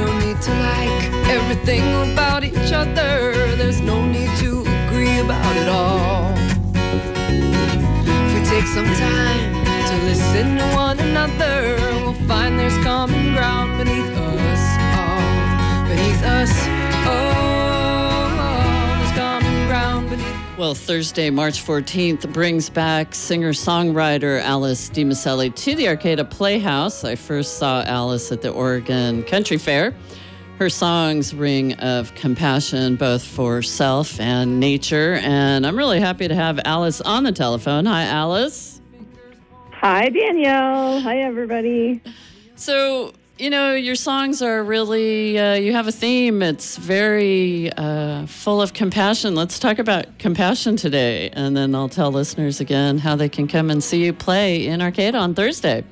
like everything about each other. There's no need to agree about it all. If we take some time to listen to one another, we'll find there's common ground beneath us Well, Thursday, March 14th brings back singer songwriter Alice DiMicele to the Arcata Playhouse. I first saw Alice at the Oregon Country Fair. Her songs ring of compassion both for self and nature. And I'm really happy to have Alice on the telephone. Hi, Alice. Hi, Danielle. Hi, everybody. So, you know, your songs are really, uh, you have a theme. It's very uh, full of compassion. Let's talk about compassion today. And then I'll tell listeners again how they can come and see you play in Arcata on Thursday.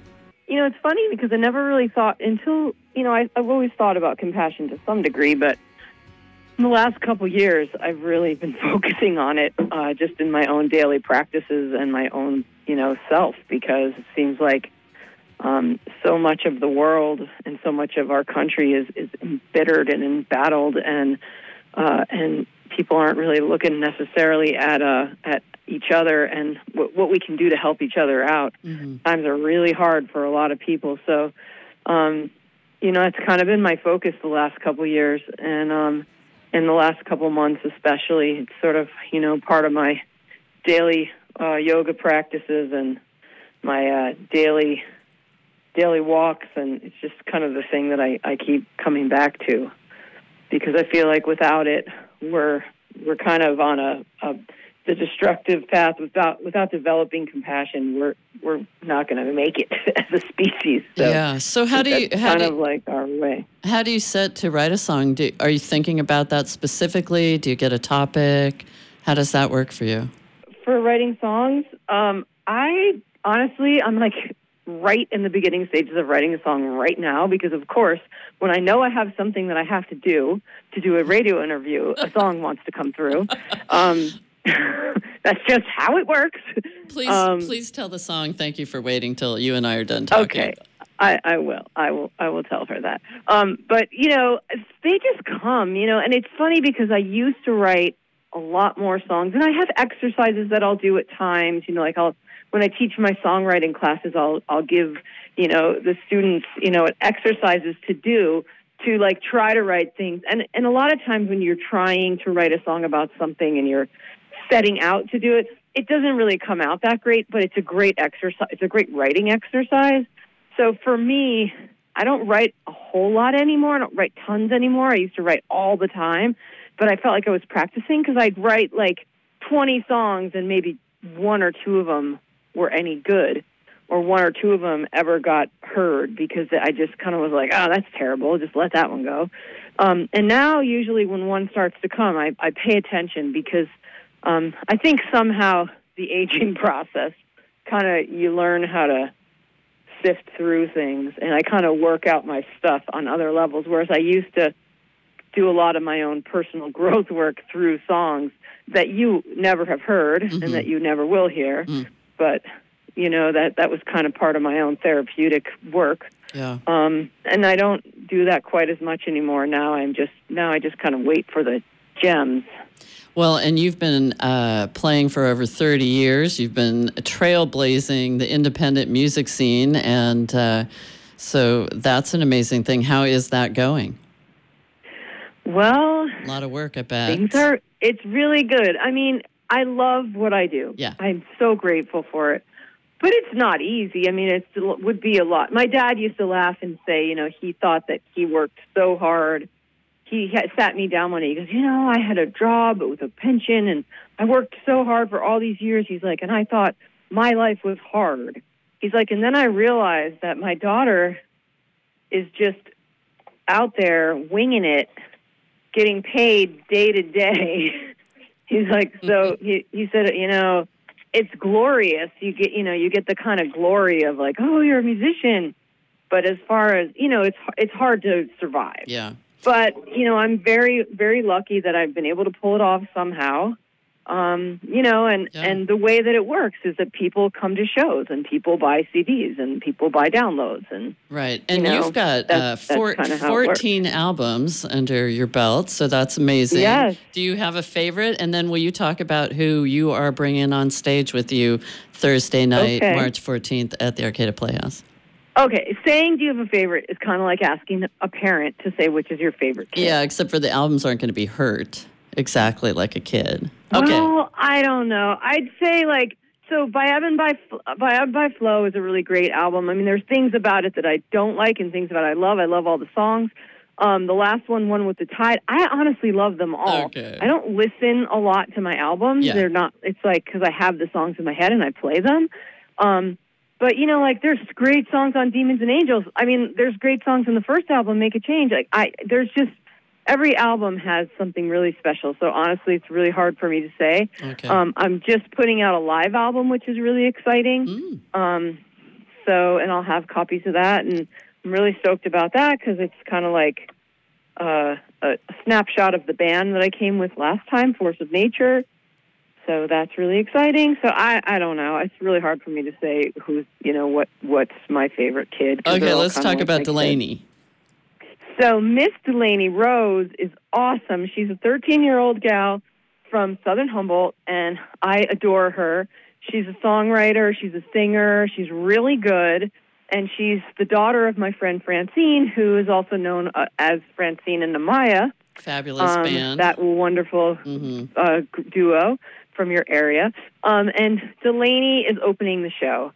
You know, it's funny because I never really thought until, you know, I, I've always thought about compassion to some degree, but in the last couple years, I've really been focusing on it uh, just in my own daily practices and my own, you know, self because it seems like um, so much of the world and so much of our country is, is embittered and embattled, and uh, and people aren't really looking necessarily at uh, at each other and w- what we can do to help each other out. Times are really hard for a lot of people, so um, you know it's kind of been my focus the last couple years, and um, in the last couple months especially, it's sort of you know part of my daily uh, yoga practices and my uh, daily daily walks, and it's just kind of the thing that I, I keep coming back to because I feel like without it, we're we're kind of on a, a the destructive path without without developing compassion. We're we're not going to make it as a species. So yeah. So how do you how kind do of you, like our way. how do you set to write a song? Do, are you thinking about that specifically? Do you get a topic? How does that work for you? for writing songs, um, I honestly, I'm like right in the beginning stages of writing a song right now because, of course, when I know I have something that I have to do to do a radio interview, a song wants to come through. Um, that's just how it works. Please, Um, please tell the song. Thank you for waiting till you and I are done talking. Okay. I, I will. I will. I will tell her that. Um, but you know, they just come. You know, and it's funny because I used to write a lot more songs, and I have exercises that I'll do at times. You know, like I'll when I teach my songwriting classes, I'll I'll give you know the students you know exercises to do to like try to write things. And and a lot of times when you're trying to write a song about something and you're setting out to do it, it doesn't really come out that great. But it's a great exercise. It's a great writing exercise. So for me, I don't write a whole lot anymore. I don't write tons anymore. I used to write all the time, but I felt like I was practicing because I'd write like 20 songs and maybe one or two of them were any good or one or two of them ever got heard because I just kind of was like, oh, that's terrible. Just let that one go. Um, and now, usually, when one starts to come, I, I pay attention because um, I think somehow the aging process kind of you learn how to sift through things and I kind of work out my stuff on other levels. Whereas I used to do a lot of my own personal growth work through songs that you never have heard Mhm. and that you never will hear. Mm. But you know that that was kind of part of my own therapeutic work. Yeah. Um, and I don't do that quite as much anymore. Now I'm just now I just kind of wait for the gems. Well, and you've been uh, playing for over 30 years. You've been trailblazing the independent music scene. And uh, so that's an amazing thing. How is that going? Well, A lot of work, I bet. Things are, it's really good. I mean, I love what I do. Yeah. I'm so grateful for it. But it's not easy. I mean, it would be a lot. My dad used to laugh and say, you know, he thought that he worked so hard. He had sat me down one day. He goes, you know, I had a job with a pension, and I worked so hard for all these years. He's like, and I thought my life was hard. He's like, and then I realized that my daughter is just out there winging it, getting paid day to day. He's like, so mm-hmm. he he said, you know, it's glorious. You get, you know, you get the kind of glory of like, oh, you're a musician. But as far as you know, it's it's hard to survive. Yeah. But you know, I'm very very lucky that I've been able to pull it off somehow. Um, you know, and Yeah. and the way that it works is that people come to shows and people buy CDs and people buy downloads and Right. And know, you've got uh, that's- that's four, kinda how it works. 14 albums under your belt. So that's amazing. Yes. Do you have a favorite? And then will you talk about who you are bringing on stage with you Thursday night, Okay. March 14th at the Arcata Playhouse? Okay, saying do you have a favorite is kind of like asking a parent to say which is your favorite kid. Yeah, except for the albums aren't going to be hurt exactly like a kid. Okay. Well, I don't know. I'd say like so by Ebb and by by Ebb by Flow is a really great album. I mean, there's things about it that I don't like and things about it I love. I love all the songs. Um, the last one, one with the tide. I honestly love them all. Okay. I don't listen a lot to my albums. Yeah. They're not. It's like because I have the songs in my head and I play them. Um, but you know, like there's great songs on Demons and Angels. I mean, there's great songs in the first album, Make a Change. Like I, there's just every album has something really special. So honestly, it's really hard for me to say. Okay. Um, I'm just putting out a live album, which is really exciting. Mm. Um, so, and I'll have copies of that, and I'm really stoked about that because it's kind of like uh, a, snapshot of the band that I came with last time, Force of Nature. So that's really exciting. So I, I don't know. It's really hard for me to say who's, you know, what what's my favorite kid. Okay, let's talk like about my kids. So Miss Delaney Rose is awesome. She's a 13 year old gal from Southern Humboldt, and I adore her. She's a songwriter. She's a singer. She's really good, and she's the daughter of my friend Francine, who is also known uh, as Francine and Amaya. Fabulous um, band. That wonderful hmm uh, duo from your area. Um, and Delaney is opening the show.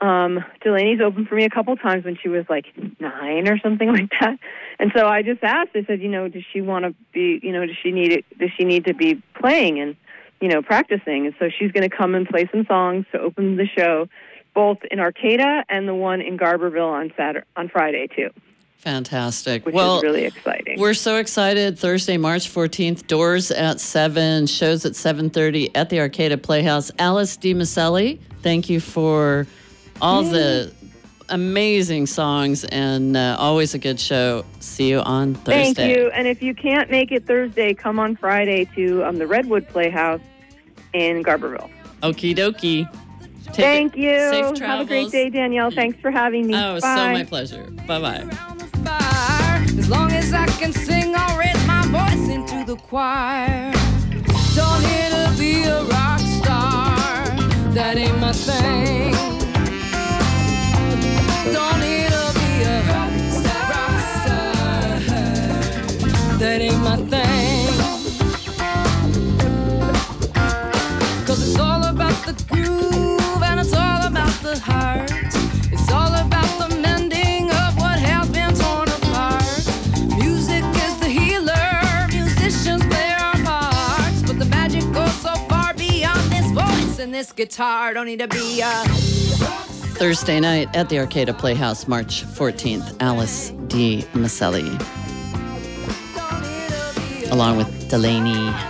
Um, Delaney's opened for me a couple times when she was like nine or something like that. And so I just asked. I said, you know, does she want to be? You know, does she need it? Does she need to be playing and you know practicing? And so she's going to come and play some songs to open the show, both in Arcata and the one in Garberville on Saturday on Friday too, Fantastic. which well, is really exciting. We're so excited. Thursday, March 14th, doors at 7, shows at 7.30 at the Arcata Playhouse. Alice DiMicele, thank you for all the amazing songs and uh, always a good show. See you on Thursday. Thank you. And if you can't make it Thursday, come on Friday to um, the Redwood Playhouse in Garberville. Okie dokie. Thank it- you. Safe Have a great day, Danielle. Thanks for having me. Oh, Bye. so my pleasure. Bye-bye. around the fire. As long as I can sing, I'll raise my voice into the choir. Guitar. Don't need to be a Thursday night at the Arcata Playhouse, March 14th. Alice DiMicele, along with Delaney.